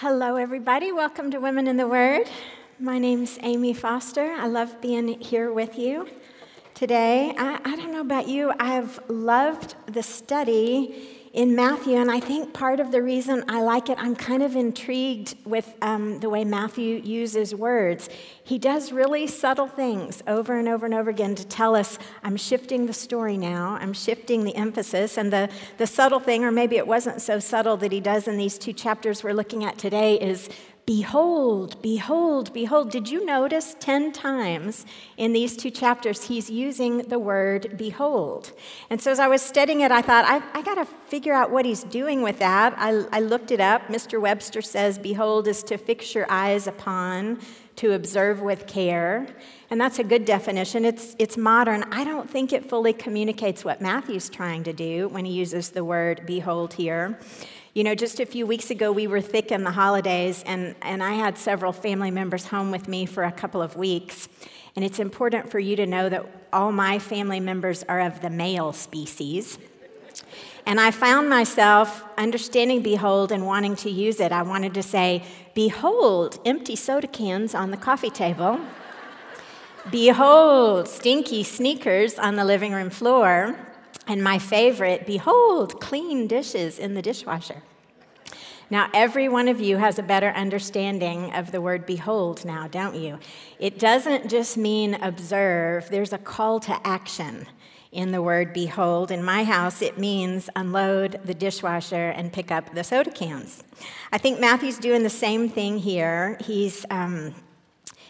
Hello, everybody. Welcome to Women in the Word. My name's Amy Foster. I love being here with you today. I, I, don't know about you, I've loved the study in Matthew, and I think part of the reason I like it, I'm kind of intrigued with um, the way Matthew uses words. He does really subtle things over and over and over again to tell us, I'm shifting the story now, I'm shifting the emphasis. And the, the subtle thing, or maybe it wasn't so subtle that he does in these two chapters we're looking at today, is Behold, behold, behold. Did you notice 10 times in these two chapters he's using the word behold? And so as I was studying it, I thought, I, I got to figure out what he's doing with that. I, I looked it up. Mr. Webster says, Behold is to fix your eyes upon, to observe with care. And that's a good definition. It's, it's modern. I don't think it fully communicates what Matthew's trying to do when he uses the word behold here. You know, just a few weeks ago, we were thick in the holidays, and, and I had several family members home with me for a couple of weeks. And it's important for you to know that all my family members are of the male species. And I found myself understanding Behold and wanting to use it. I wanted to say, Behold, empty soda cans on the coffee table. Behold, stinky sneakers on the living room floor. And my favorite, behold, clean dishes in the dishwasher. Now, every one of you has a better understanding of the word behold now, don't you? It doesn't just mean observe, there's a call to action in the word behold. In my house, it means unload the dishwasher and pick up the soda cans. I think Matthew's doing the same thing here. He's um,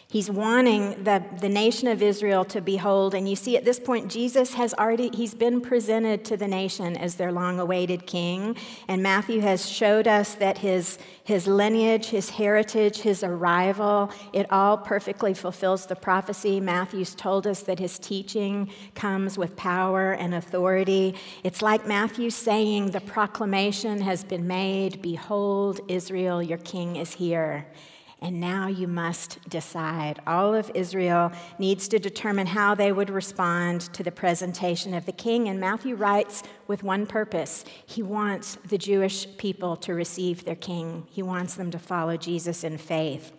He's wanting the, the nation of Israel to behold. And you see, at this point, Jesus has already, he's been presented to the nation as their long awaited king. And Matthew has showed us that his, his lineage, his heritage, his arrival, it all perfectly fulfills the prophecy. Matthew's told us that his teaching comes with power and authority. It's like Matthew saying, The proclamation has been made Behold, Israel, your king is here. And now you must decide. All of Israel needs to determine how they would respond to the presentation of the king. And Matthew writes with one purpose he wants the Jewish people to receive their king, he wants them to follow Jesus in faith.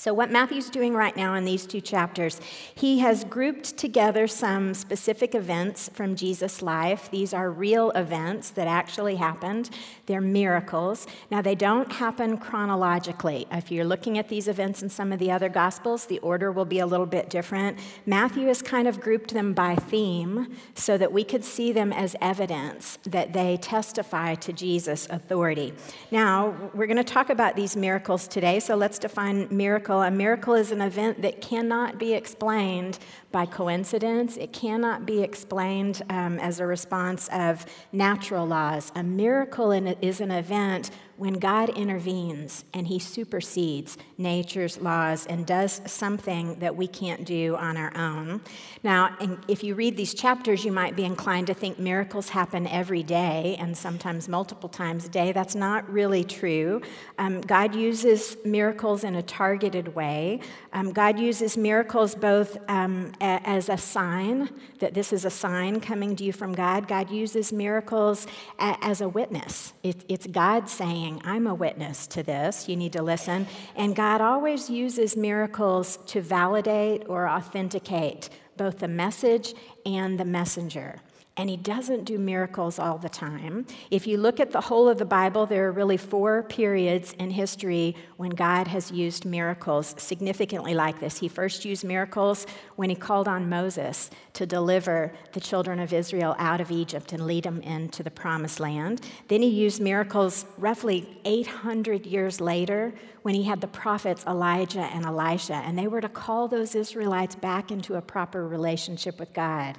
So, what Matthew's doing right now in these two chapters, he has grouped together some specific events from Jesus' life. These are real events that actually happened, they're miracles. Now, they don't happen chronologically. If you're looking at these events in some of the other Gospels, the order will be a little bit different. Matthew has kind of grouped them by theme so that we could see them as evidence that they testify to Jesus' authority. Now, we're going to talk about these miracles today, so let's define miracles miracle. A miracle is an event that cannot be explained by coincidence, it cannot be explained um, as a response of natural laws. A miracle is an event when God intervenes and he supersedes nature's laws and does something that we can't do on our own. Now, if you read these chapters, you might be inclined to think miracles happen every day and sometimes multiple times a day. That's not really true. Um, God uses miracles in a targeted way. Um, God uses miracles both um, a- as a sign that this is a sign coming to you from God. God uses miracles a- as a witness. It- it's God saying, saying, I'm a witness to this. You need to listen. And God always uses miracles to validate or authenticate both the message and the messenger and he doesn't do miracles all the time. If you look at the whole of the Bible, there are really four periods in history when God has used miracles significantly like this. He first used miracles when he called on Moses to deliver the children of Israel out of Egypt and lead them into the promised land. Then he used miracles roughly 800 years later when he had the prophets Elijah and Elisha, and they were to call those Israelites back into a proper relationship with God.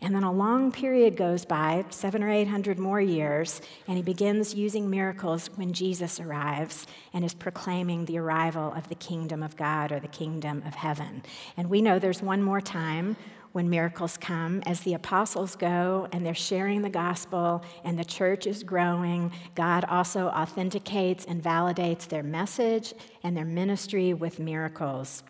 And then a long period goes by, seven or eight hundred more years, and he begins using miracles when Jesus arrives and is proclaiming the arrival of the kingdom of God or the kingdom of heaven. And we know there's one more time when miracles come, as the apostles go and they're sharing the gospel and the church is growing, God also authenticates and validates their message and their ministry with miracles.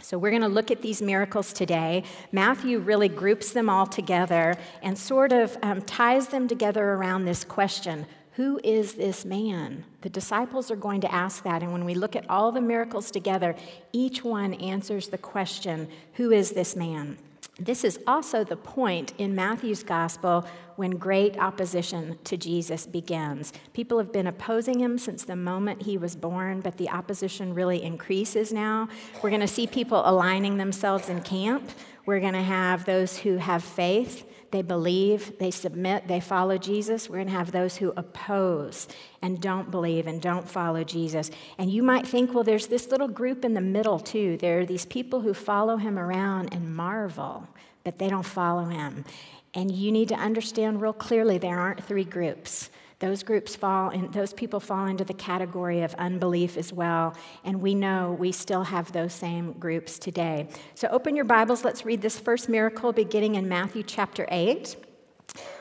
So, we're going to look at these miracles today. Matthew really groups them all together and sort of um, ties them together around this question Who is this man? The disciples are going to ask that. And when we look at all the miracles together, each one answers the question Who is this man? This is also the point in Matthew's gospel when great opposition to Jesus begins. People have been opposing him since the moment he was born, but the opposition really increases now. We're going to see people aligning themselves in camp. We're going to have those who have faith they believe, they submit, they follow Jesus. We're going to have those who oppose and don't believe and don't follow Jesus. And you might think, well, there's this little group in the middle, too. There are these people who follow him around and marvel, but they don't follow him. And you need to understand real clearly there aren't three groups. Those groups fall in, those people fall into the category of unbelief as well. And we know we still have those same groups today. So open your Bibles. Let's read this first miracle beginning in Matthew chapter 8.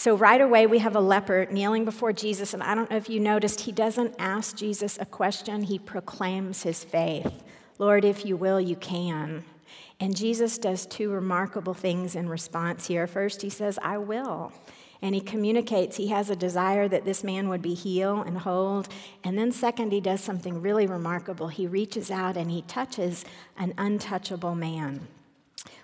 So, right away, we have a leper kneeling before Jesus, and I don't know if you noticed, he doesn't ask Jesus a question, he proclaims his faith. Lord, if you will, you can. And Jesus does two remarkable things in response here. First, he says, I will. And he communicates he has a desire that this man would be healed and whole. And then, second, he does something really remarkable. He reaches out and he touches an untouchable man.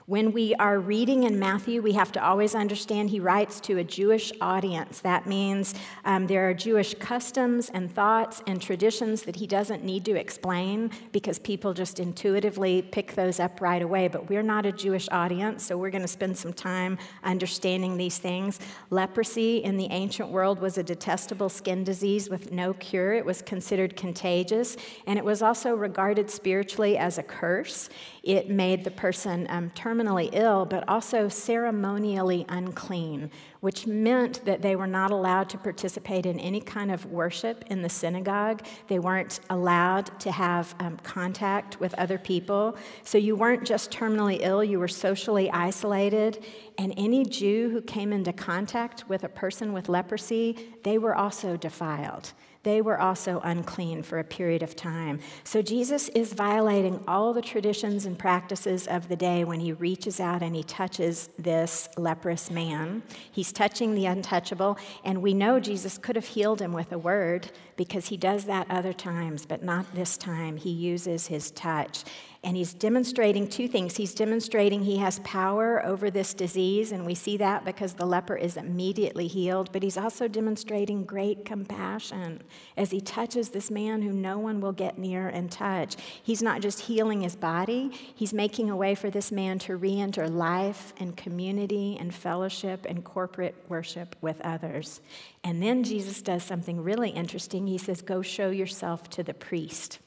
When we are reading in Matthew, we have to always understand he writes to a Jewish audience. That means um, there are Jewish customs and thoughts and traditions that he doesn't need to explain because people just intuitively pick those up right away. But we're not a Jewish audience, so we're going to spend some time understanding these things. Leprosy in the ancient world was a detestable skin disease with no cure, it was considered contagious, and it was also regarded spiritually as a curse. It made the person um, terminally ill, but also ceremonially unclean, which meant that they were not allowed to participate in any kind of worship in the synagogue. They weren't allowed to have um, contact with other people. So you weren't just terminally ill, you were socially isolated. And any Jew who came into contact with a person with leprosy, they were also defiled they were also unclean for a period of time. So Jesus is violating all the traditions and practices of the day when he reaches out and he touches this leprous man. He's touching the untouchable, and we know Jesus could have healed him with a word because he does that other times, but not this time. He uses his touch. And he's demonstrating two things. He's demonstrating he has power over this disease, and we see that because the leper is immediately healed, but he's also demonstrating great compassion as he touches this man who no one will get near and touch. He's not just healing his body, he's making a way for this man to re enter life and community and fellowship and corporate worship with others. And then Jesus does something really interesting. He says, Go show yourself to the priest.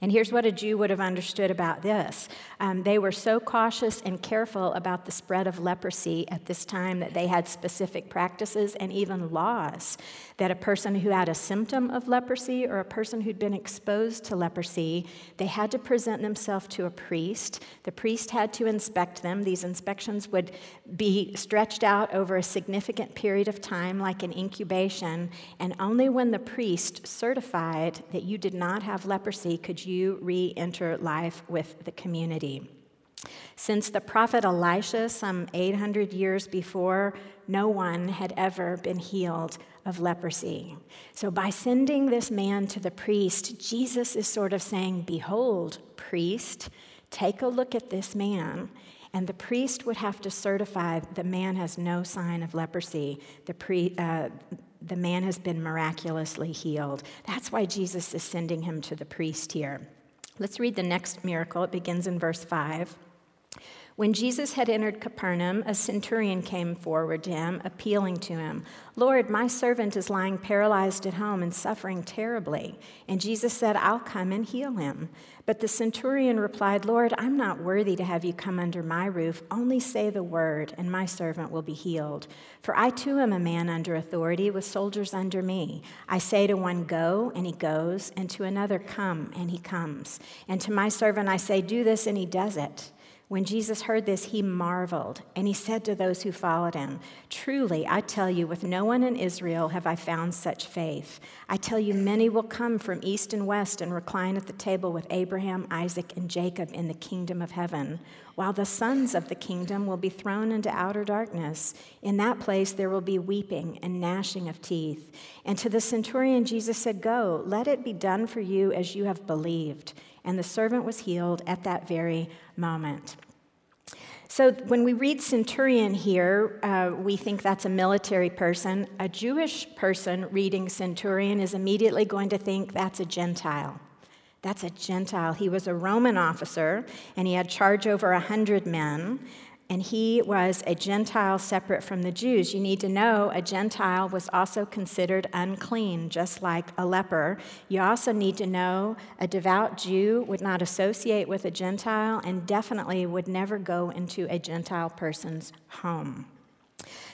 And here's what a Jew would have understood about this. Um, they were so cautious and careful about the spread of leprosy at this time that they had specific practices and even laws that a person who had a symptom of leprosy or a person who'd been exposed to leprosy, they had to present themselves to a priest. The priest had to inspect them. These inspections would be stretched out over a significant period of time, like an incubation, and only when the priest certified that you did not have leprosy could you re enter life with the community. Since the prophet Elisha, some 800 years before, no one had ever been healed of leprosy. So, by sending this man to the priest, Jesus is sort of saying, Behold, priest, take a look at this man. And the priest would have to certify the man has no sign of leprosy. The, pre, uh, the man has been miraculously healed. That's why Jesus is sending him to the priest here. Let's read the next miracle. It begins in verse 5. When Jesus had entered Capernaum, a centurion came forward to him, appealing to him, Lord, my servant is lying paralyzed at home and suffering terribly. And Jesus said, I'll come and heal him. But the centurion replied, Lord, I'm not worthy to have you come under my roof. Only say the word, and my servant will be healed. For I too am a man under authority, with soldiers under me. I say to one, Go, and he goes, and to another, Come, and he comes. And to my servant I say, Do this, and he does it. When Jesus heard this, he marveled, and he said to those who followed him, Truly, I tell you, with no one in Israel have I found such faith. I tell you, many will come from east and west and recline at the table with Abraham, Isaac, and Jacob in the kingdom of heaven, while the sons of the kingdom will be thrown into outer darkness. In that place there will be weeping and gnashing of teeth. And to the centurion, Jesus said, Go, let it be done for you as you have believed. And the servant was healed at that very moment. So, when we read centurion here, uh, we think that's a military person. A Jewish person reading centurion is immediately going to think that's a Gentile. That's a Gentile. He was a Roman officer and he had charge over a hundred men and he was a Gentile separate from the Jews. You need to know a Gentile was also considered unclean, just like a leper. You also need to know a devout Jew would not associate with a Gentile and definitely would never go into a Gentile person's home.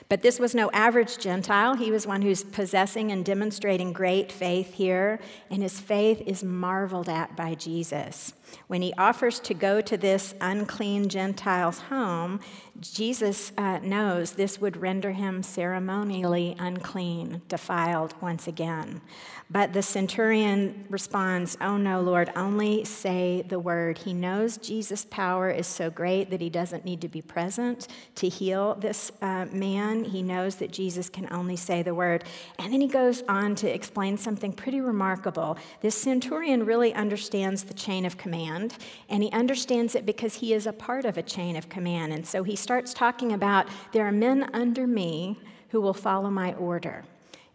But this was no average Gentile. He was one who's possessing and demonstrating great faith here, and his faith is marveled at by Jesus. When he offers to go to this unclean Gentile's home, Jesus uh, knows this would render him ceremonially unclean, defiled once again. But the centurion responds, Oh no, Lord, only say the word. He knows Jesus' power is so great that he doesn't need to be present to heal this uh, man. He knows that Jesus can only say the word. And then he goes on to explain something pretty remarkable. This centurion really understands the chain of command, and he understands it because he is a part of a chain of command. And so he starts talking about there are men under me who will follow my order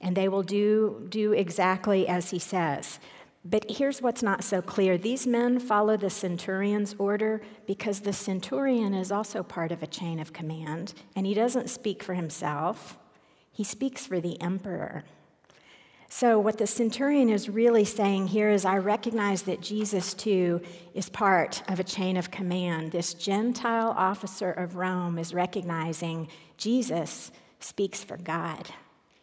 and they will do, do exactly as he says. But here's what's not so clear these men follow the centurion's order because the centurion is also part of a chain of command, and he doesn't speak for himself, he speaks for the emperor. So, what the centurion is really saying here is I recognize that Jesus, too, is part of a chain of command. This Gentile officer of Rome is recognizing Jesus speaks for God.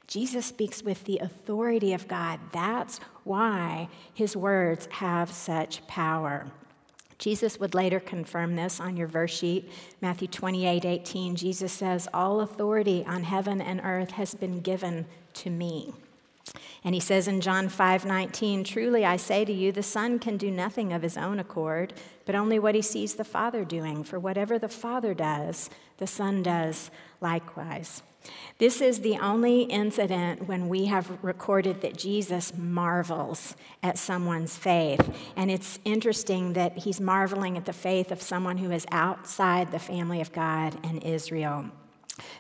Jesus speaks with the authority of God. That's why his words have such power. Jesus would later confirm this on your verse sheet. Matthew 28 18, Jesus says, All authority on heaven and earth has been given to me. And he says in John 5 19, Truly I say to you, the Son can do nothing of his own accord, but only what he sees the Father doing. For whatever the Father does, the Son does likewise. This is the only incident when we have recorded that Jesus marvels at someone's faith. And it's interesting that he's marveling at the faith of someone who is outside the family of God and Israel.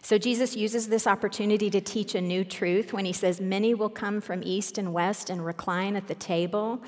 So Jesus uses this opportunity to teach a new truth when he says, Many will come from east and west and recline at the table.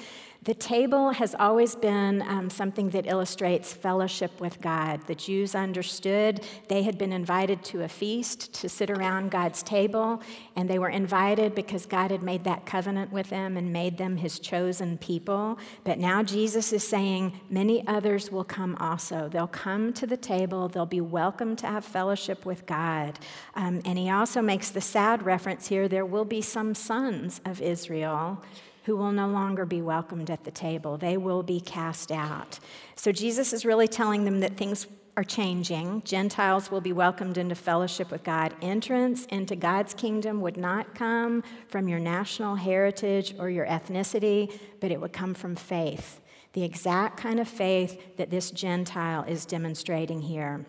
The table has always been um, something that illustrates fellowship with God. The Jews understood they had been invited to a feast to sit around God's table, and they were invited because God had made that covenant with them and made them his chosen people. But now Jesus is saying many others will come also. They'll come to the table, they'll be welcome to have fellowship with God. Um, and he also makes the sad reference here there will be some sons of Israel who will no longer be welcomed at the table. They will be cast out. So Jesus is really telling them that things are changing. Gentiles will be welcomed into fellowship with God. Entrance into God's kingdom would not come from your national heritage or your ethnicity, but it would come from faith. The exact kind of faith that this Gentile is demonstrating here.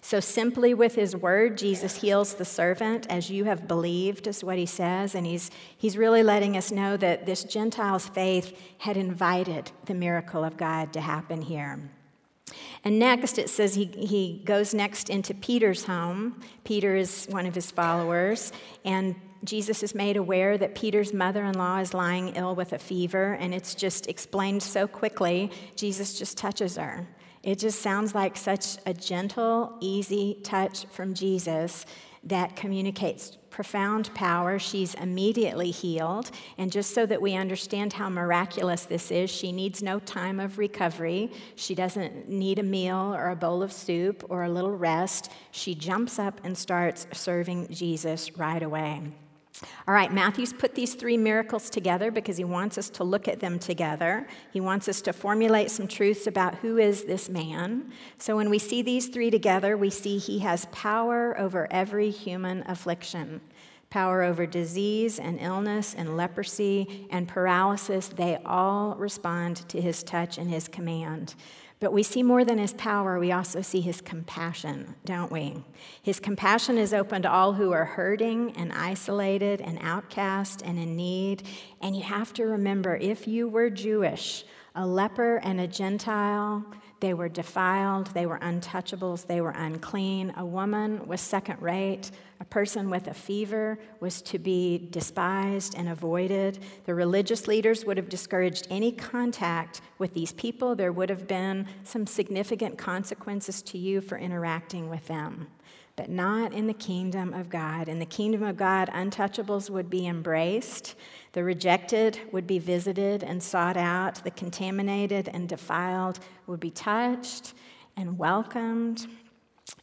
So, simply with his word, Jesus heals the servant as you have believed, is what he says. And he's, he's really letting us know that this Gentile's faith had invited the miracle of God to happen here. And next, it says he, he goes next into Peter's home. Peter is one of his followers, and Jesus is made aware that Peter's mother in law is lying ill with a fever, and it's just explained so quickly. Jesus just touches her It just sounds like such a gentle, easy touch from Jesus that communicates profound power. She's immediately healed. And just so that we understand how miraculous this is, she needs no time of recovery. She doesn't need a meal or a bowl of soup or a little rest. She jumps up and starts serving Jesus right away. All right, Matthew's put these three miracles together because he wants us to look at them together. He wants us to formulate some truths about who is this man. So when we see these three together, we see he has power over every human affliction. Power over disease and illness and leprosy and paralysis, they all respond to his touch and his command. But we see more than his power, we also see his compassion, don't we? His compassion is open to all who are hurting and isolated and outcast and in need. And you have to remember if you were Jewish, a leper and a Gentile, they were defiled, they were untouchables, they were unclean. A woman was second rate. A person with a fever was to be despised and avoided. The religious leaders would have discouraged any contact with these people. There would have been some significant consequences to you for interacting with them but not in the kingdom of God. In the kingdom of God, untouchables would be embraced, the rejected would be visited and sought out, the contaminated and defiled would be touched and welcomed.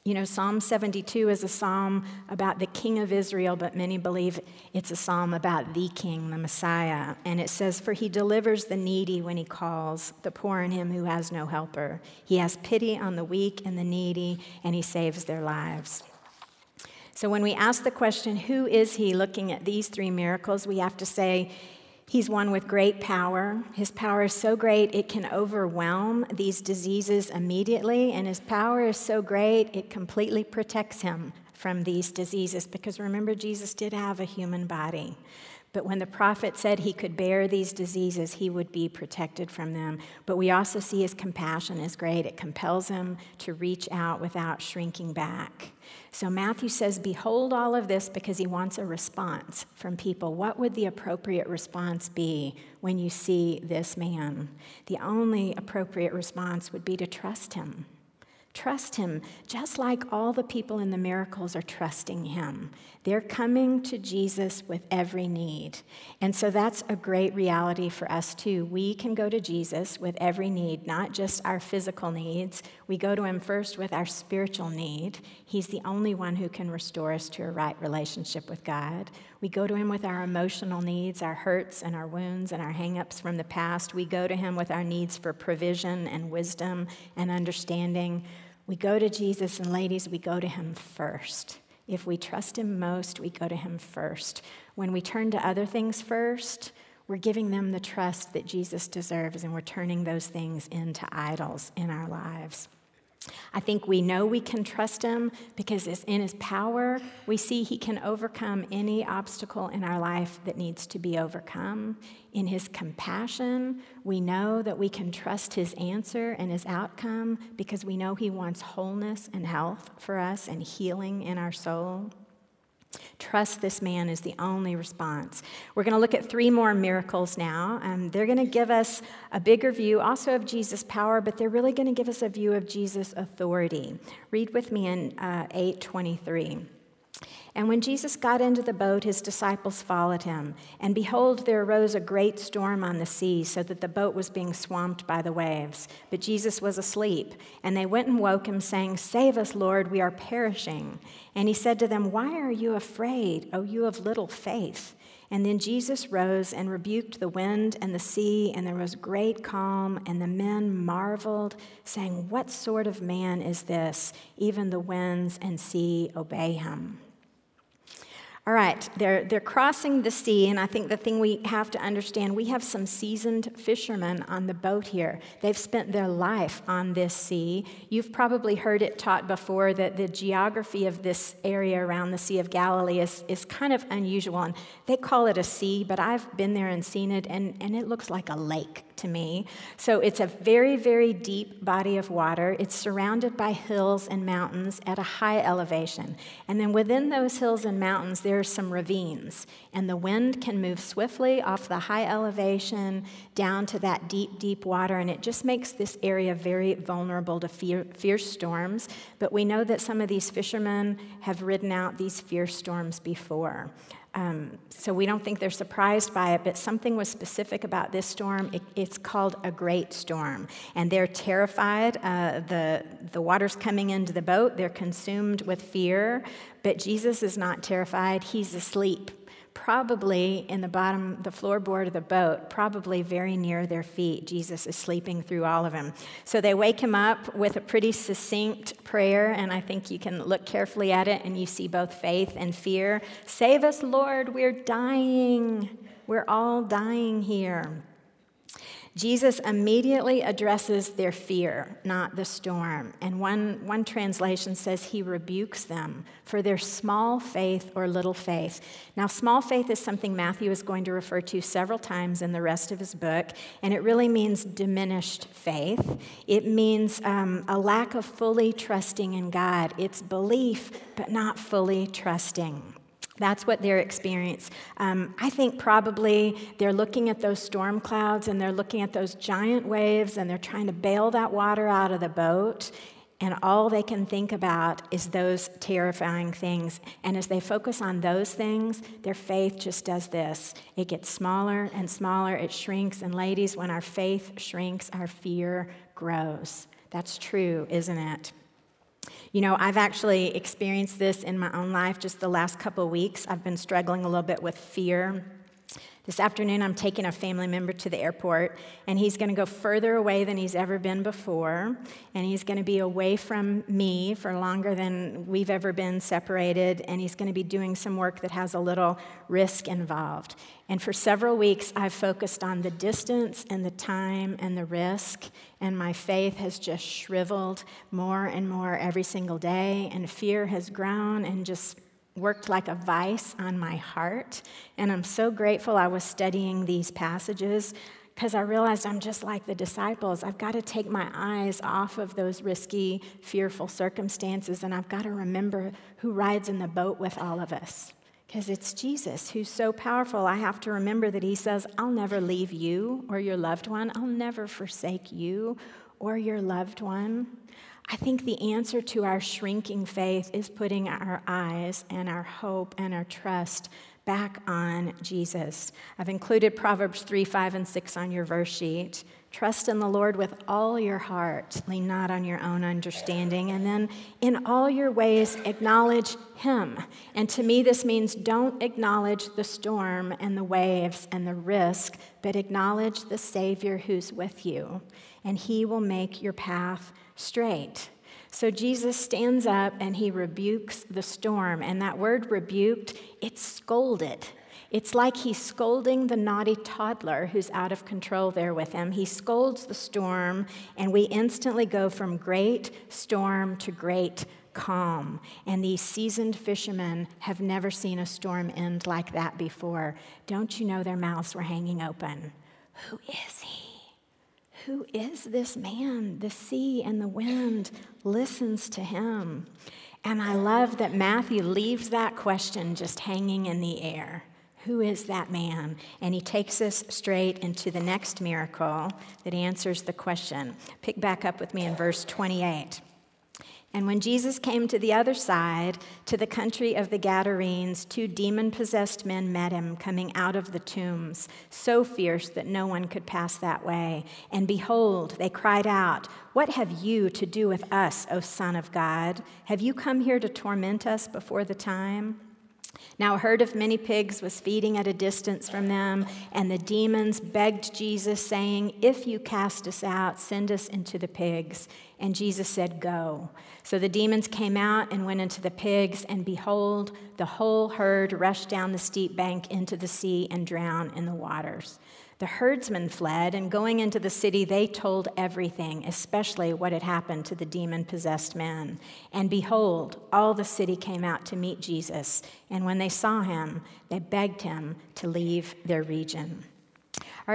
You know, Psalm 72 is a psalm about the king of Israel, but many believe it's a psalm about the king, the Messiah. And it says, For he delivers the needy when he calls, the poor and him who has no helper. He has pity on the weak and the needy, and he saves their lives. So when we ask the question, Who is he looking at these three miracles, we have to say, He's one with great power. His power is so great it can overwhelm these diseases immediately, and his power is so great it completely protects him from these diseases. Because remember, Jesus did have a human body. But when the prophet said he could bear these diseases, he would be protected from them. But we also see his compassion is great. It compels him to reach out without shrinking back. So Matthew says, Behold all of this because he wants a response from people. What would the appropriate response be when you see this man? The only appropriate response would be to trust him Trust him, just like all the people in the miracles are trusting him. They're coming to Jesus with every need. And so that's a great reality for us, too. We can go to Jesus with every need, not just our physical needs. We go to him first with our spiritual need. He's the only one who can restore us to a right relationship with God. We go to him with our emotional needs, our hurts and our wounds and our hangups from the past. We go to him with our needs for provision and wisdom and understanding. We go to Jesus, and ladies, we go to him first. If we trust him most, we go to him first. When we turn to other things first, we're giving them the trust that Jesus deserves, and we're turning those things into idols in our lives. I think we know we can trust him because it's in his power, we see he can overcome any obstacle in our life that needs to be overcome. In his compassion, we know that we can trust his answer and his outcome because we know he wants wholeness and health for us and healing in our soul. Trust this man is the only response. We're going to look at three more miracles now. Um, they're going to give us a bigger view also of Jesus' power, but they're really going to give us a view of Jesus' authority. Read with me in uh, 823. And when Jesus got into the boat, his disciples followed him. And behold, there arose a great storm on the sea, so that the boat was being swamped by the waves. But Jesus was asleep. And they went and woke him, saying, Save us, Lord, we are perishing. And he said to them, Why are you afraid, O you of little faith? And then Jesus rose and rebuked the wind and the sea, and there was great calm. And the men marveled, saying, What sort of man is this? Even the winds and sea obey him. All right, they're, they're crossing the sea, and I think the thing we have to understand we have some seasoned fishermen on the boat here. They've spent their life on this sea. You've probably heard it taught before that the geography of this area around the Sea of Galilee is, is kind of unusual, and they call it a sea, but I've been there and seen it, and, and it looks like a lake to me. So it's a very, very deep body of water. It's surrounded by hills and mountains at a high elevation. And then within those hills and mountains, there are some ravines. And the wind can move swiftly off the high elevation down to that deep, deep water. And it just makes this area very vulnerable to fierce storms. But we know that some of these fishermen have ridden out these fierce storms before. Um, so we don't think they're surprised by it, but something was specific about this storm. It, it's called a great storm. And they're terrified. Uh, the, the water's coming into the boat, they're consumed with fear. But Jesus is not terrified, he's asleep probably in the bottom, the floorboard of the boat, probably very near their feet. Jesus is sleeping through all of them. So they wake him up with a pretty succinct prayer, and I think you can look carefully at it and you see both faith and fear. Save us, Lord, we're dying. We're all dying here. Jesus immediately addresses their fear, not the storm. And one, one translation says he rebukes them for their small faith or little faith. Now, small faith is something Matthew is going to refer to several times in the rest of his book, and it really means diminished faith. It means um, a lack of fully trusting in God. It's belief, but not fully trusting. That's what their experience. Um, I think probably they're looking at those storm clouds and they're looking at those giant waves and they're trying to bail that water out of the boat. And all they can think about is those terrifying things. And as they focus on those things, their faith just does this it gets smaller and smaller, it shrinks. And ladies, when our faith shrinks, our fear grows. That's true, isn't it? You know, I've actually experienced this in my own life just the last couple weeks. I've been struggling a little bit with fear. This afternoon, I'm taking a family member to the airport, and he's going to go further away than he's ever been before. And he's going to be away from me for longer than we've ever been separated. And he's going to be doing some work that has a little risk involved. And for several weeks, I've focused on the distance and the time and the risk. And my faith has just shriveled more and more every single day. And fear has grown and just worked like a vice on my heart. And I'm so grateful I was studying these passages because I realized I'm just like the disciples. I've got to take my eyes off of those risky, fearful circumstances, and I've got to remember who rides in the boat with all of us. Because it's Jesus who's so powerful. I have to remember that He says, I'll never leave you or your loved one. I'll never forsake you or your loved one. I think the answer to our shrinking faith is putting our eyes and our hope and our trust back on Jesus. I've included Proverbs 3, 5, and 6 on your verse sheet. Trust in the Lord with all your heart, lean not on your own understanding, and then in all your ways acknowledge Him. And to me, this means don't acknowledge the storm and the waves and the risk, but acknowledge the Savior who's with you, and He will make your path straight. So Jesus stands up and he rebukes the storm. And that word rebuked, it's scolded. It's like he's scolding the naughty toddler who's out of control there with him. He scolds the storm, and we instantly go from great storm to great calm. And these seasoned fishermen have never seen a storm end like that before. Don't you know their mouths were hanging open? Who is he? Who is this man? The sea and the wind listens to him. And I love that Matthew leaves that question just hanging in the air. Who is that man? And he takes us straight into the next miracle that answers the question. Pick back up with me in verse 28. And when Jesus came to the other side, to the country of the Gadarenes, two demon possessed men met him coming out of the tombs, so fierce that no one could pass that way. And behold, they cried out, What have you to do with us, O Son of God? Have you come here to torment us before the time? Now, a herd of many pigs was feeding at a distance from them, and the demons begged Jesus, saying, If you cast us out, send us into the pigs. And Jesus said, Go. So the demons came out and went into the pigs, and behold, the whole herd rushed down the steep bank into the sea and drowned in the waters. The herdsmen fled, and going into the city, they told everything, especially what had happened to the demon possessed man. And behold, all the city came out to meet Jesus, and when they saw him, they begged him to leave their region.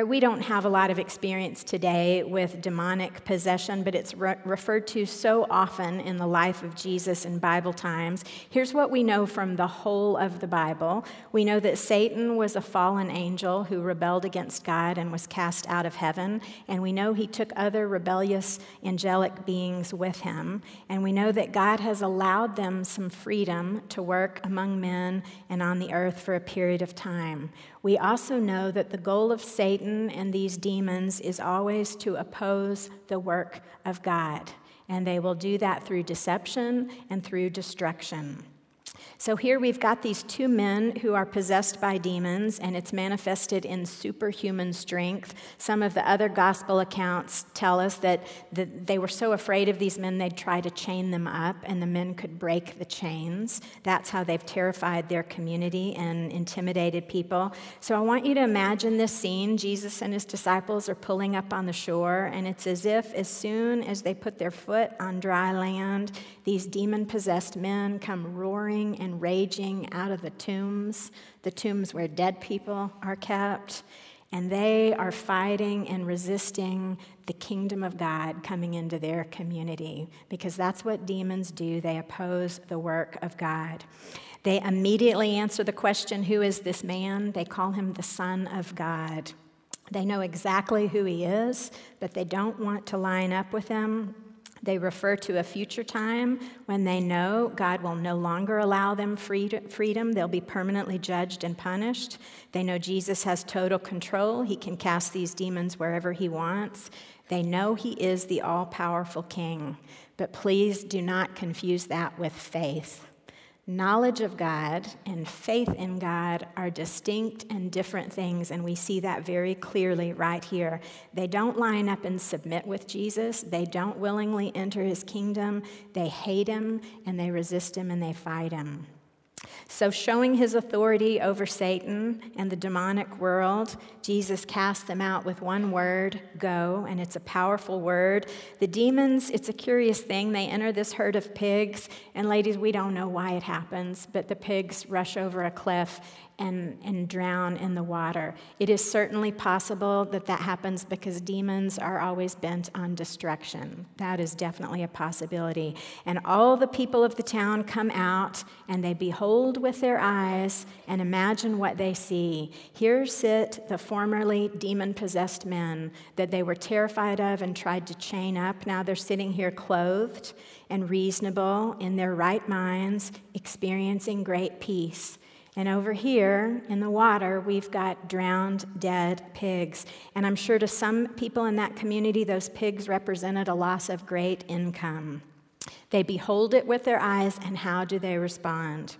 We don't have a lot of experience today with demonic possession, but it's re- referred to so often in the life of Jesus in Bible times. Here's what we know from the whole of the Bible we know that Satan was a fallen angel who rebelled against God and was cast out of heaven. And we know he took other rebellious angelic beings with him. And we know that God has allowed them some freedom to work among men and on the earth for a period of time. We also know that the goal of Satan and these demons is always to oppose the work of God. And they will do that through deception and through destruction. So here we've got these two men who are possessed by demons, and it's manifested in superhuman strength. Some of the other gospel accounts tell us that, that they were so afraid of these men, they'd try to chain them up, and the men could break the chains. That's how they've terrified their community and intimidated people. So I want you to imagine this scene. Jesus and his disciples are pulling up on the shore, and it's as if as soon as they put their foot on dry land, these demon possessed men come roaring and raging out of the tombs, the tombs where dead people are kept, and they are fighting and resisting the kingdom of God coming into their community because that's what demons do. They oppose the work of God. They immediately answer the question Who is this man? They call him the Son of God. They know exactly who he is, but they don't want to line up with him. They refer to a future time when they know God will no longer allow them freedom. They'll be permanently judged and punished. They know Jesus has total control. He can cast these demons wherever he wants. They know he is the all powerful king. But please do not confuse that with faith. Knowledge of God and faith in God are distinct and different things, and we see that very clearly right here. They don't line up and submit with Jesus, they don't willingly enter his kingdom, they hate him, and they resist him, and they fight him. So, showing his authority over Satan and the demonic world, Jesus cast them out with one word go, and it's a powerful word. The demons, it's a curious thing. They enter this herd of pigs, and ladies, we don't know why it happens, but the pigs rush over a cliff and, and drown in the water. It is certainly possible that that happens because demons are always bent on destruction. That is definitely a possibility. And all the people of the town come out and they behold with their eyes and imagine what they see. Here sit the formerly demon possessed men that they were terrified of and tried to chain up. Now they're sitting here clothed and reasonable in their right minds, experiencing great peace. And over here in the water, we've got drowned, dead pigs. And I'm sure to some people in that community, those pigs represented a loss of great income. They behold it with their eyes, and how do they respond?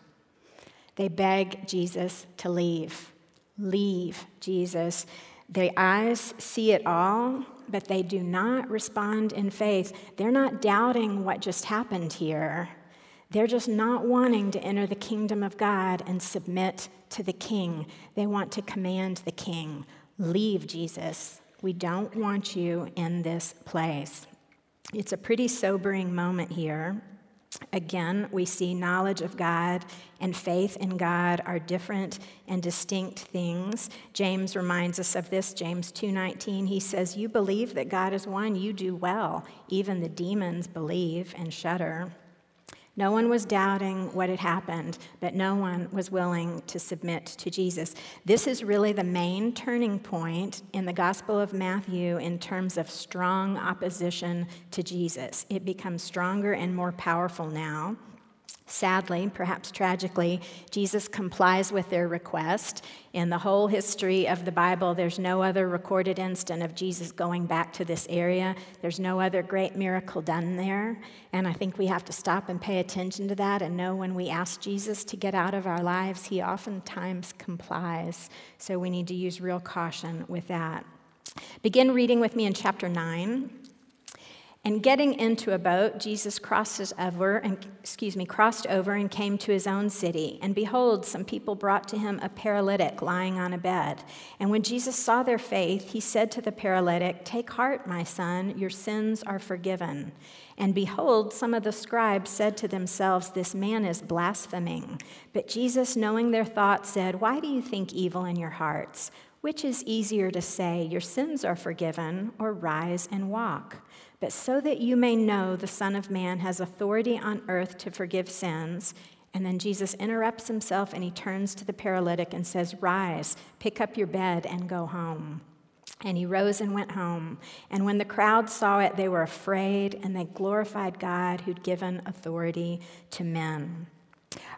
They beg Jesus to leave. Leave, Jesus. Their eyes see it all, but they do not respond in faith. They're not doubting what just happened here. They're just not wanting to enter the kingdom of God and submit to the king. They want to command the king leave, Jesus. We don't want you in this place. It's a pretty sobering moment here. Again, we see knowledge of God and faith in God are different and distinct things. James reminds us of this. James 2:19, he says, "You believe that God is one, you do well. Even the demons believe and shudder." No one was doubting what had happened, but no one was willing to submit to Jesus. This is really the main turning point in the Gospel of Matthew in terms of strong opposition to Jesus. It becomes stronger and more powerful now. Sadly, perhaps tragically, Jesus complies with their request. In the whole history of the Bible, there's no other recorded instant of Jesus going back to this area. There's no other great miracle done there. And I think we have to stop and pay attention to that and know when we ask Jesus to get out of our lives, he oftentimes complies. So we need to use real caution with that. Begin reading with me in chapter 9. And getting into a boat, Jesus crosses over and excuse me, crossed over and came to his own city. And behold, some people brought to him a paralytic lying on a bed. And when Jesus saw their faith, he said to the paralytic, "Take heart, my son, your sins are forgiven." And behold, some of the scribes said to themselves, This man is blaspheming. But Jesus, knowing their thoughts, said, Why do you think evil in your hearts? Which is easier to say, Your sins are forgiven, or rise and walk? But so that you may know the Son of Man has authority on earth to forgive sins. And then Jesus interrupts himself and he turns to the paralytic and says, Rise, pick up your bed, and go home. And he rose and went home. And when the crowd saw it, they were afraid and they glorified God who'd given authority to men.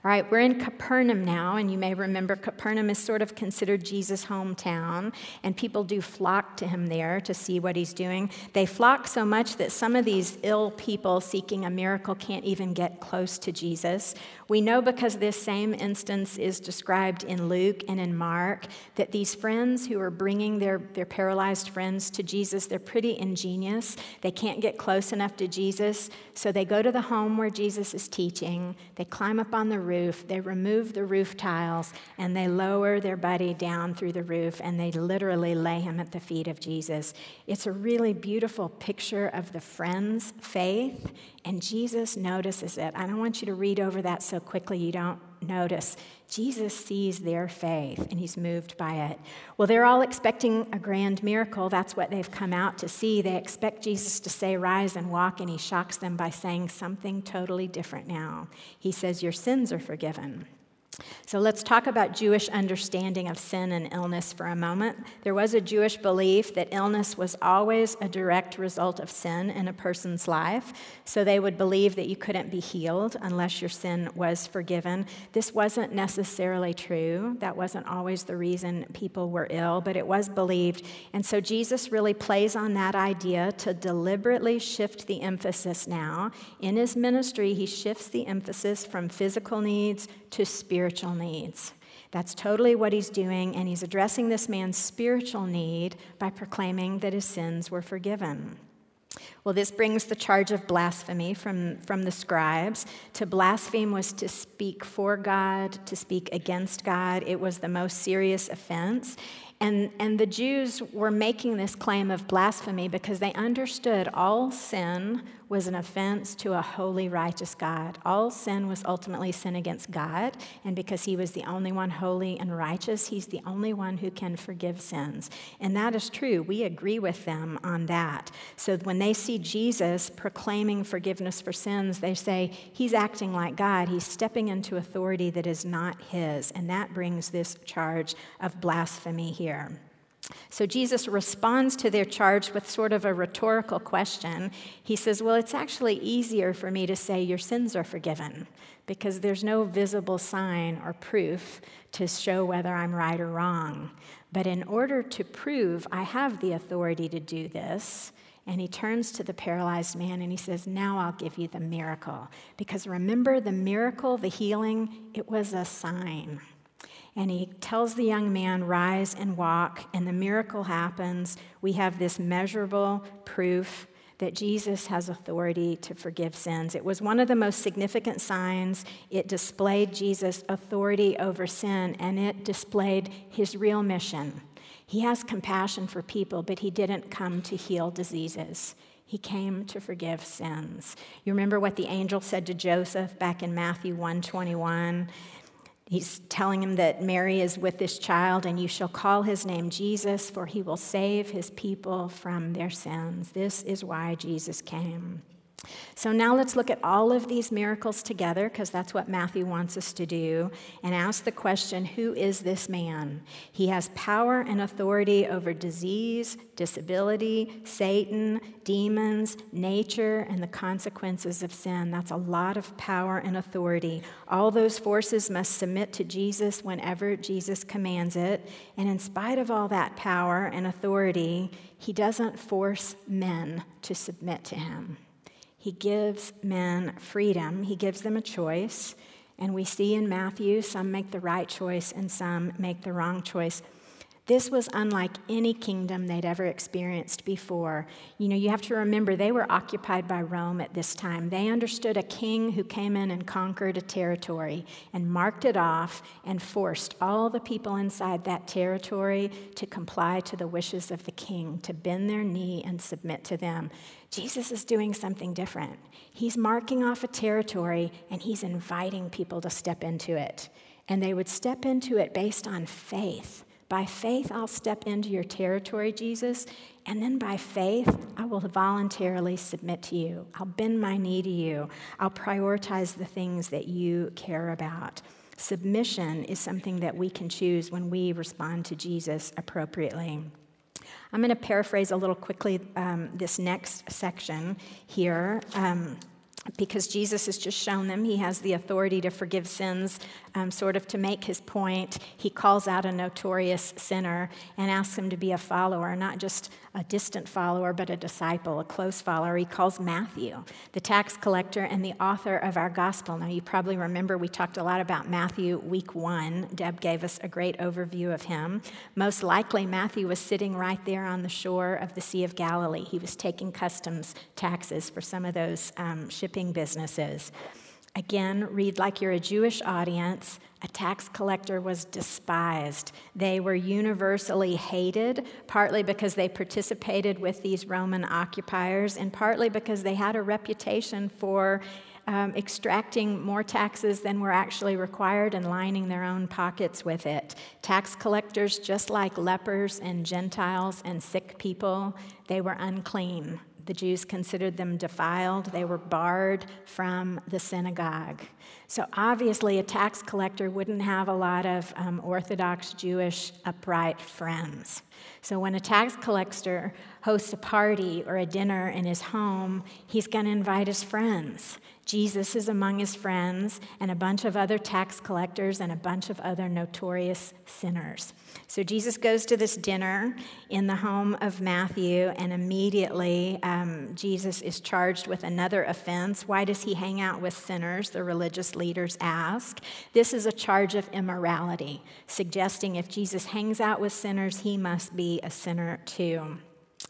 All right, we're in Capernaum now, and you may remember Capernaum is sort of considered Jesus' hometown, and people do flock to him there to see what he's doing. They flock so much that some of these ill people seeking a miracle can't even get close to Jesus. We know because this same instance is described in Luke and in Mark that these friends who are bringing their, their paralyzed friends to Jesus, they're pretty ingenious. They can't get close enough to Jesus, so they go to the home where Jesus is teaching, they climb up on the roof roof, they remove the roof tiles and they lower their buddy down through the roof and they literally lay him at the feet of Jesus. It's a really beautiful picture of the friend's faith, and Jesus notices it. I don't want you to read over that so quickly you don't notice. Jesus sees their faith and he's moved by it. Well, they're all expecting a grand miracle. That's what they've come out to see. They expect Jesus to say, Rise and walk, and he shocks them by saying something totally different now. He says, Your sins are forgiven. So let's talk about Jewish understanding of sin and illness for a moment. There was a Jewish belief that illness was always a direct result of sin in a person's life. So they would believe that you couldn't be healed unless your sin was forgiven. This wasn't necessarily true. That wasn't always the reason people were ill, but it was believed. And so Jesus really plays on that idea to deliberately shift the emphasis now. In his ministry, he shifts the emphasis from physical needs to spiritual needs. That's totally what he's doing, and he's addressing this man's spiritual need by proclaiming that his sins were forgiven. Well, this brings the charge of blasphemy from, from the scribes. To blaspheme was to speak for God, to speak against God. It was the most serious offense. And, and the Jews were making this claim of blasphemy because they understood all sin was an offense to a holy, righteous God. All sin was ultimately sin against God, and because He was the only one holy and righteous, He's the only one who can forgive sins. And that is true. We agree with them on that. So when they see Jesus proclaiming forgiveness for sins, they say, He's acting like God. He's stepping into authority that is not His. And that brings this charge of blasphemy here. So Jesus responds to their charge with sort of a rhetorical question. He says, Well, it's actually easier for me to say your sins are forgiven because there's no visible sign or proof to show whether I'm right or wrong. But in order to prove I have the authority to do this, and he turns to the paralyzed man and he says, Now I'll give you the miracle. Because remember, the miracle, the healing, it was a sign. And he tells the young man, Rise and walk, and the miracle happens. We have this measurable proof that Jesus has authority to forgive sins. It was one of the most significant signs. It displayed Jesus' authority over sin, and it displayed his real mission. He has compassion for people, but he didn't come to heal diseases. He came to forgive sins. You remember what the angel said to Joseph back in Matthew 121? He's telling him that Mary is with this child, and you shall call his name Jesus, for he will save his people from their sins. This is why Jesus came. So now let's look at all of these miracles together, because that's what Matthew wants us to do, and ask the question who is this man? He has power and authority over disease, disability, Satan, demons, nature, and the consequences of sin. That's a lot of power and authority. All those forces must submit to Jesus whenever Jesus commands it. And in spite of all that power and authority, he doesn't force men to submit to him. He gives men freedom, He gives them a choice. And we see in Matthew, some make the right choice and some make the wrong choice. This was unlike any kingdom they'd ever experienced before. You know, you have to remember they were occupied by Rome at this time. They understood a king who came in and conquered a territory and marked it off and forced all the people inside that territory to comply to the wishes of the king, to bend their knee and submit to them. Jesus is doing something different. He's marking off a territory and he's inviting people to step into it. And they would step into it based on faith By faith, I'll step into your territory, Jesus, and then by faith, I will voluntarily submit to you. I'll bend my knee to you. I'll prioritize the things that you care about. Submission is something that we can choose when we respond to Jesus appropriately. I'm going to paraphrase a little quickly um, this next section here. Um, because Jesus has just shown them he has the authority to forgive sins, um, sort of to make his point. He calls out a notorious sinner and asks him to be a follower, not just a distant follower, but a disciple, a close follower. He calls Matthew, the tax collector and the author of our gospel. Now, you probably remember we talked a lot about Matthew week one. Deb gave us a great overview of him. Most likely, Matthew was sitting right there on the shore of the Sea of Galilee. He was taking customs taxes for some of those um, shipping businesses. Again, read like you're a Jewish audience. A tax collector was despised. They were universally hated, partly because they participated with these Roman occupiers, and partly because they had a reputation for um, extracting more taxes than were actually required and lining their own pockets with it. Tax collectors, just like lepers and Gentiles and sick people, they were unclean. The Jews considered them defiled. They were barred from the synagogue. So, obviously, a tax collector wouldn't have a lot of um, Orthodox Jewish upright friends. So, when a tax collector hosts a party or a dinner in his home, he's going to invite his friends. Jesus is among his friends, and a bunch of other tax collectors, and a bunch of other notorious sinners. So Jesus goes to this dinner in the home of Matthew, and immediately um, Jesus is charged with another offense. Why does he hang out with sinners? The religious leaders ask. This is a charge of immorality, suggesting if Jesus hangs out with sinners, he must be a sinner too.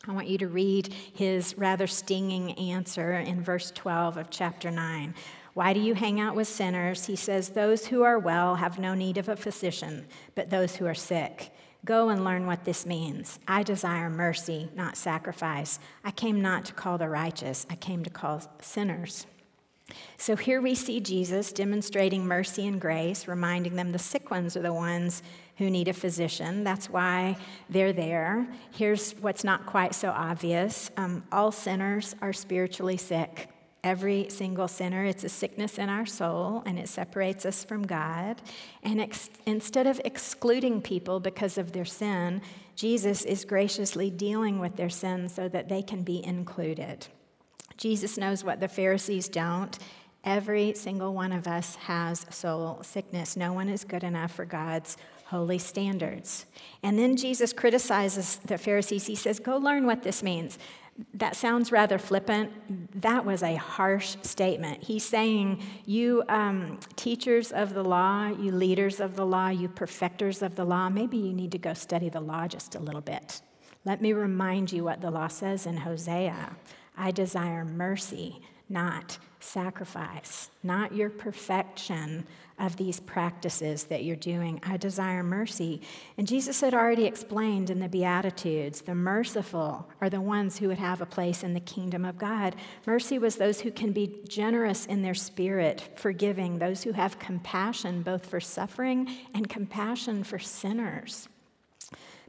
I want you to read his rather stinging answer in verse 12 of chapter 9. Why do you hang out with sinners? He says, Those who are well have no need of a physician, but those who are sick. Go and learn what this means. I desire mercy, not sacrifice. I came not to call the righteous, I came to call sinners. So here we see Jesus demonstrating mercy and grace, reminding them the sick ones are the ones who need a physician. That's why they're there. Here's what's not quite so obvious um, all sinners are spiritually sick. Every single sinner, it's a sickness in our soul and it separates us from God. And ex- instead of excluding people because of their sin, Jesus is graciously dealing with their sin so that they can be included. Jesus knows what the Pharisees don't. Every single one of us has soul sickness. No one is good enough for God's holy standards. And then Jesus criticizes the Pharisees. He says, Go learn what this means. That sounds rather flippant. That was a harsh statement. He's saying, You um, teachers of the law, you leaders of the law, you perfecters of the law, maybe you need to go study the law just a little bit. Let me remind you what the law says in Hosea I desire mercy, not sacrifice, not your perfection of these practices that you're doing. I desire mercy. And Jesus had already explained in the Beatitudes the merciful are the ones who would have a place in the kingdom of God. Mercy was those who can be generous in their spirit, forgiving, those who have compassion both for suffering and compassion for sinners.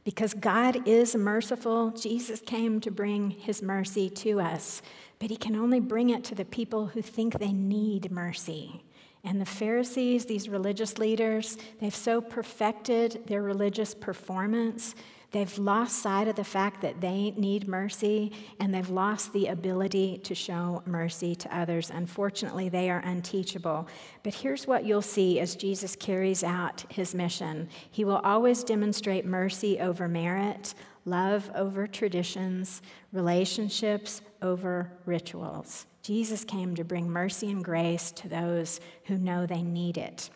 Because God is merciful, Jesus came to bring his mercy to us, but he can only bring it to the people who think they need mercy. And the Pharisees, these religious leaders, they've so perfected their religious performance, they've lost sight of the fact that they need mercy, and they've lost the ability to show mercy to others. Unfortunately, they are unteachable. But here's what you'll see as Jesus carries out his mission He will always demonstrate mercy over merit, love over traditions, relationships over rituals. Jesus came to bring mercy and grace to those who know they need it.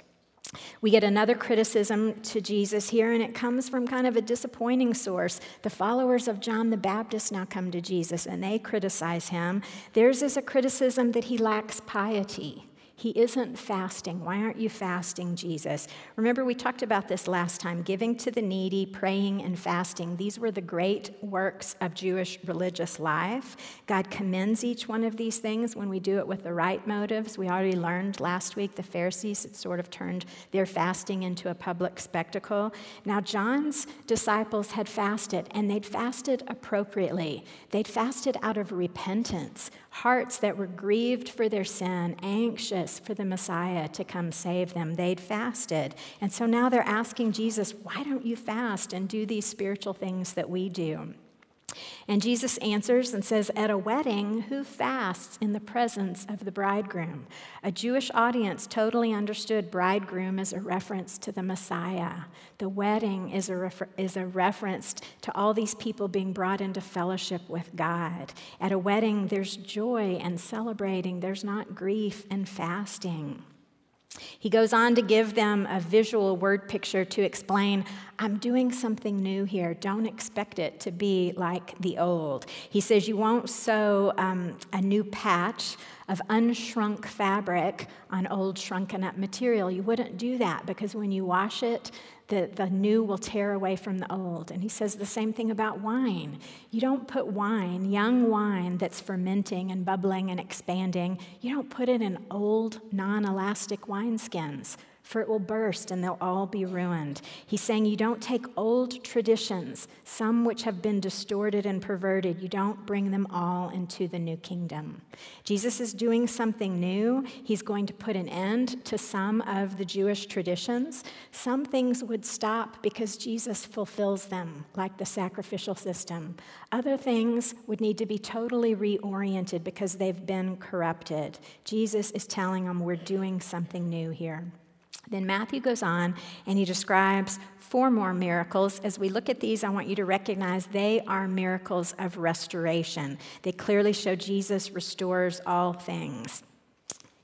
We get another criticism to Jesus here, and it comes from kind of a disappointing source. The followers of John the Baptist now come to Jesus and they criticize him. Theirs is a criticism that he lacks piety. He isn't fasting. Why aren't you fasting, Jesus? Remember, we talked about this last time giving to the needy, praying, and fasting. These were the great works of Jewish religious life. God commends each one of these things when we do it with the right motives. We already learned last week the Pharisees had sort of turned their fasting into a public spectacle. Now, John's disciples had fasted, and they'd fasted appropriately. They'd fasted out of repentance, hearts that were grieved for their sin, anxious for the Messiah to come save them. They'd fasted. And so now they're asking Jesus, why don't you fast and do these spiritual things that we do? And Jesus answers and says, At a wedding, who fasts in the presence of the bridegroom? A Jewish audience totally understood bridegroom as a reference to the Messiah. The wedding is a, refer- is a reference to all these people being brought into fellowship with God. At a wedding, there's joy and celebrating, there's not grief and fasting. He goes on to give them a visual word picture to explain I'm doing something new here. Don't expect it to be like the old. He says, You won't sew um, a new patch of unshrunk fabric on old shrunken up material. You wouldn't do that because when you wash it, the, the new will tear away from the old. And he says the same thing about wine. You don't put wine, young wine that's fermenting and bubbling and expanding, you don't put it in old, non elastic wineskins for it will burst and they'll all be ruined. He's saying you don't take old traditions, some which have been distorted and perverted, you don't bring them all into the new kingdom. Jesus is doing something new. He's going to put an end to some of the Jewish traditions. Some things would stop because Jesus fulfills them, like the sacrificial system. Other things would need to be totally reoriented because they've been corrupted. Jesus is telling them we're doing something new here. Then Matthew goes on and he describes four more miracles. As we look at these, I want you to recognize they are miracles of restoration. They clearly show Jesus restores all things.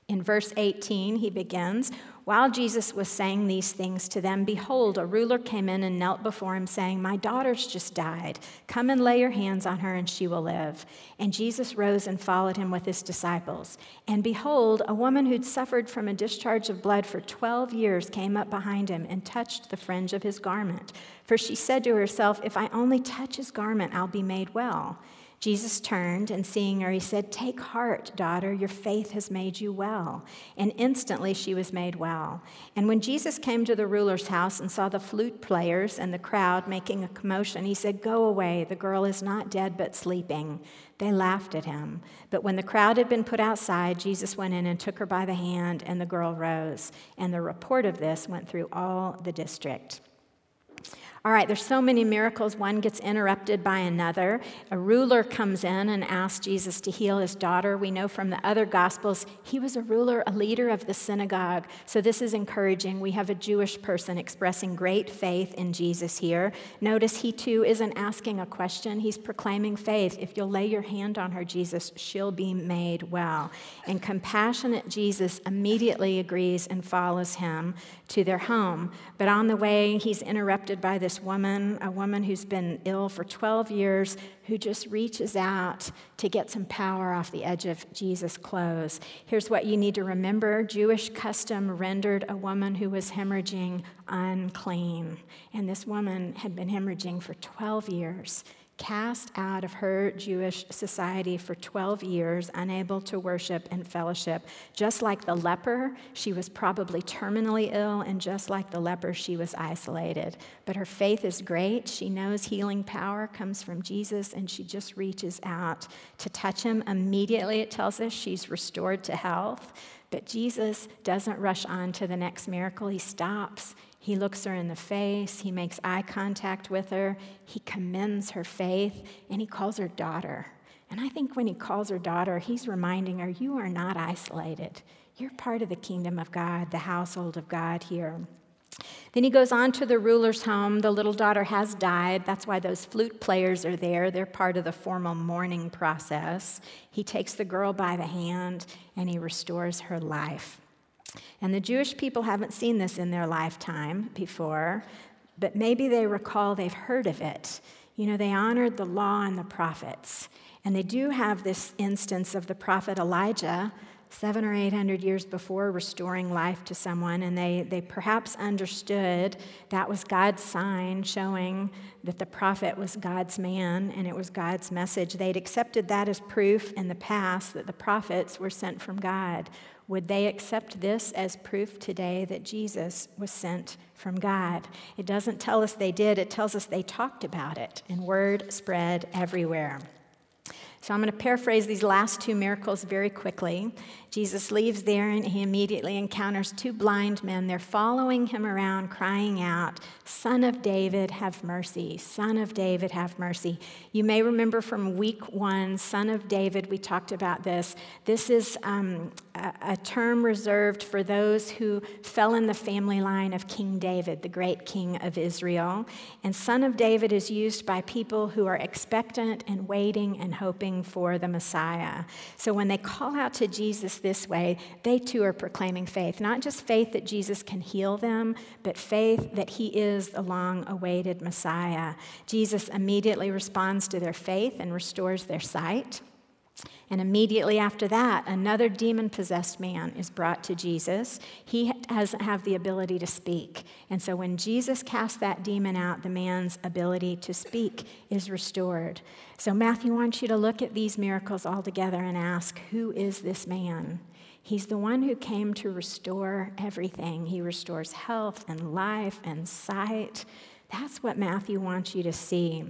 In verse 18, he begins while Jesus was saying these things to them, behold, a ruler came in and knelt before him, saying, My daughter's just died. Come and lay your hands on her, and she will live. And Jesus rose and followed him with his disciples. And behold, a woman who'd suffered from a discharge of blood for 12 years came up behind him and touched the fringe of his garment. For she said to herself, If I only touch his garment, I'll be made well. Jesus turned and seeing her, he said, Take heart, daughter, your faith has made you well. And instantly she was made well. And when Jesus came to the ruler's house and saw the flute players and the crowd making a commotion, he said, Go away, the girl is not dead but sleeping. They laughed at him. But when the crowd had been put outside, Jesus went in and took her by the hand, and the girl rose. And the report of this went through all the district. All right, there's so many miracles. One gets interrupted by another. A ruler comes in and asks Jesus to heal his daughter. We know from the other gospels he was a ruler, a leader of the synagogue. So this is encouraging. We have a Jewish person expressing great faith in Jesus here. Notice he too isn't asking a question, he's proclaiming faith. If you'll lay your hand on her, Jesus, she'll be made well. And compassionate Jesus immediately agrees and follows him to their home. But on the way, he's interrupted by this woman, a woman who's been ill for 12 years, who just reaches out to get some power off the edge of Jesus' clothes. Here's what you need to remember Jewish custom rendered a woman who was hemorrhaging unclean. And this woman had been hemorrhaging for 12 years cast out of her Jewish society for 12 years, unable to worship and fellowship. Just like the leper, she was probably terminally ill, and just like the leper, she was isolated. But her faith is great. She knows healing power comes from Jesus, and she just reaches out to touch him. Immediately, it tells us she's restored to health. But Jesus doesn't rush on to the next miracle. He stops he looks her in the face, he makes eye contact with her, he commends her faith, and he calls her daughter. And I think when he calls her daughter, he's reminding her, You are not isolated. You're part of the kingdom of God, the household of God here. Then he goes on to the ruler's home. The little daughter has died. That's why those flute players are there. They're part of the formal mourning process. He takes the girl by the hand and he restores her life. And the Jewish people haven't seen this in their lifetime before, but maybe they recall they've heard of it. You know, they honored the law and the prophets. And they do have this instance of the prophet Elijah seven or eight hundred years before restoring life to someone, and they, they perhaps understood that was God's sign showing that the prophet was God's man and it was God's message. They'd accepted that as proof in the past that the prophets were sent from God. Would they accept this as proof today that Jesus was sent from God? It doesn't tell us they did, it tells us they talked about it, and word spread everywhere. So I'm going to paraphrase these last two miracles very quickly. Jesus leaves there and he immediately encounters two blind men. They're following him around, crying out, Son of David, have mercy. Son of David, have mercy. You may remember from week one, Son of David, we talked about this. This is um, a, a term reserved for those who fell in the family line of King David, the great king of Israel. And Son of David is used by people who are expectant and waiting and hoping for the Messiah. So when they call out to This way, they too are proclaiming faith. Not just faith that Jesus can heal them, but faith that he is the long awaited Messiah. Jesus immediately responds to their faith and restores their sight. And immediately after that, another demon possessed man is brought to Jesus. He doesn't have the ability to speak. And so when Jesus casts that demon out, the man's ability to speak is restored. So Matthew wants you to look at these miracles all together and ask, Who is this man? He's the one who came to restore everything. He restores health and life and sight. That's what Matthew wants you to see.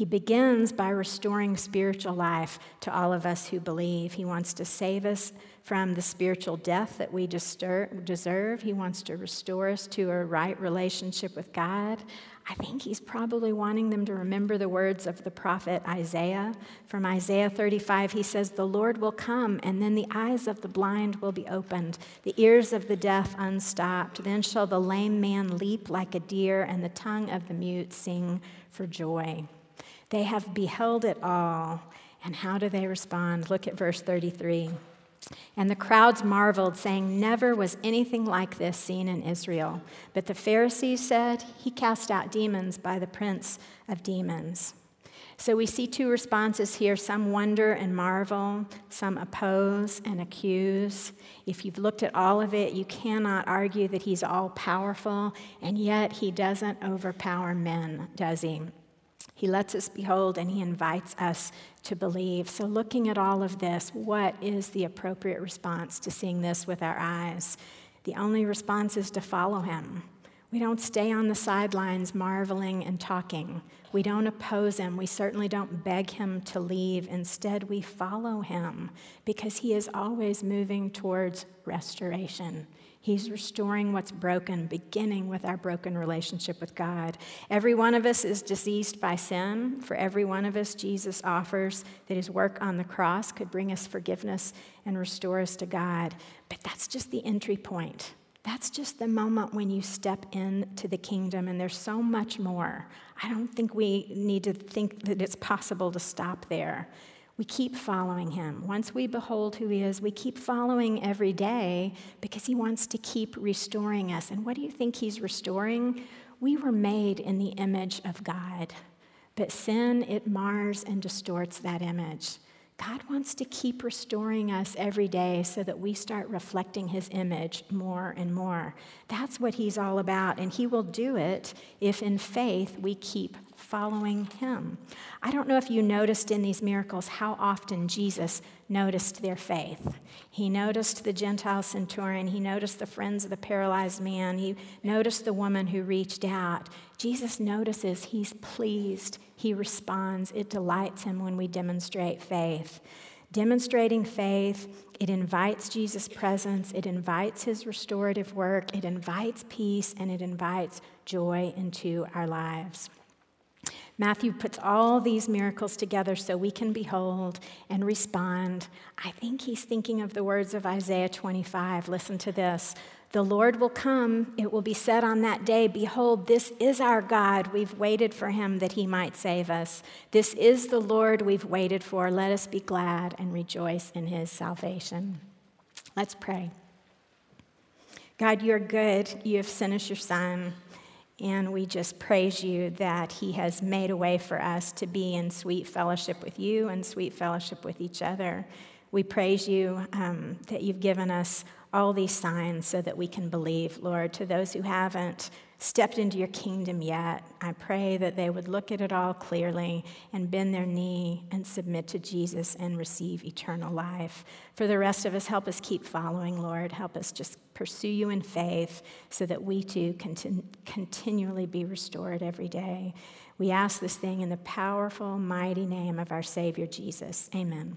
He begins by restoring spiritual life to all of us who believe. He wants to save us from the spiritual death that we deserve. He wants to restore us to a right relationship with God. I think he's probably wanting them to remember the words of the prophet Isaiah. From Isaiah 35, he says, The Lord will come, and then the eyes of the blind will be opened, the ears of the deaf unstopped. Then shall the lame man leap like a deer, and the tongue of the mute sing for joy. They have beheld it all. And how do they respond? Look at verse 33. And the crowds marveled, saying, Never was anything like this seen in Israel. But the Pharisees said, He cast out demons by the prince of demons. So we see two responses here some wonder and marvel, some oppose and accuse. If you've looked at all of it, you cannot argue that he's all powerful, and yet he doesn't overpower men, does he? He lets us behold and he invites us to believe. So, looking at all of this, what is the appropriate response to seeing this with our eyes? The only response is to follow him. We don't stay on the sidelines marveling and talking. We don't oppose him. We certainly don't beg him to leave. Instead, we follow him because he is always moving towards restoration. He's restoring what's broken, beginning with our broken relationship with God. Every one of us is diseased by sin. For every one of us, Jesus offers that his work on the cross could bring us forgiveness and restore us to God. But that's just the entry point. That's just the moment when you step into the kingdom, and there's so much more. I don't think we need to think that it's possible to stop there. We keep following him. Once we behold who he is, we keep following every day because he wants to keep restoring us. And what do you think he's restoring? We were made in the image of God, but sin, it mars and distorts that image. God wants to keep restoring us every day so that we start reflecting his image more and more. That's what he's all about, and he will do it if in faith we keep following him. I don't know if you noticed in these miracles how often Jesus noticed their faith. He noticed the Gentile centurion, he noticed the friends of the paralyzed man, he noticed the woman who reached out. Jesus notices, he's pleased, he responds. It delights him when we demonstrate faith. Demonstrating faith, it invites Jesus' presence, it invites his restorative work, it invites peace, and it invites joy into our lives. Matthew puts all these miracles together so we can behold and respond. I think he's thinking of the words of Isaiah 25. Listen to this. The Lord will come. It will be said on that day, Behold, this is our God. We've waited for him that he might save us. This is the Lord we've waited for. Let us be glad and rejoice in his salvation. Let's pray. God, you're good. You have sent us your son. And we just praise you that He has made a way for us to be in sweet fellowship with you and sweet fellowship with each other. We praise you um, that you've given us all these signs so that we can believe, Lord. To those who haven't stepped into your kingdom yet, I pray that they would look at it all clearly and bend their knee and submit to Jesus and receive eternal life. For the rest of us, help us keep following, Lord. Help us just pursue you in faith so that we too can continually be restored every day. We ask this thing in the powerful, mighty name of our Savior Jesus. Amen.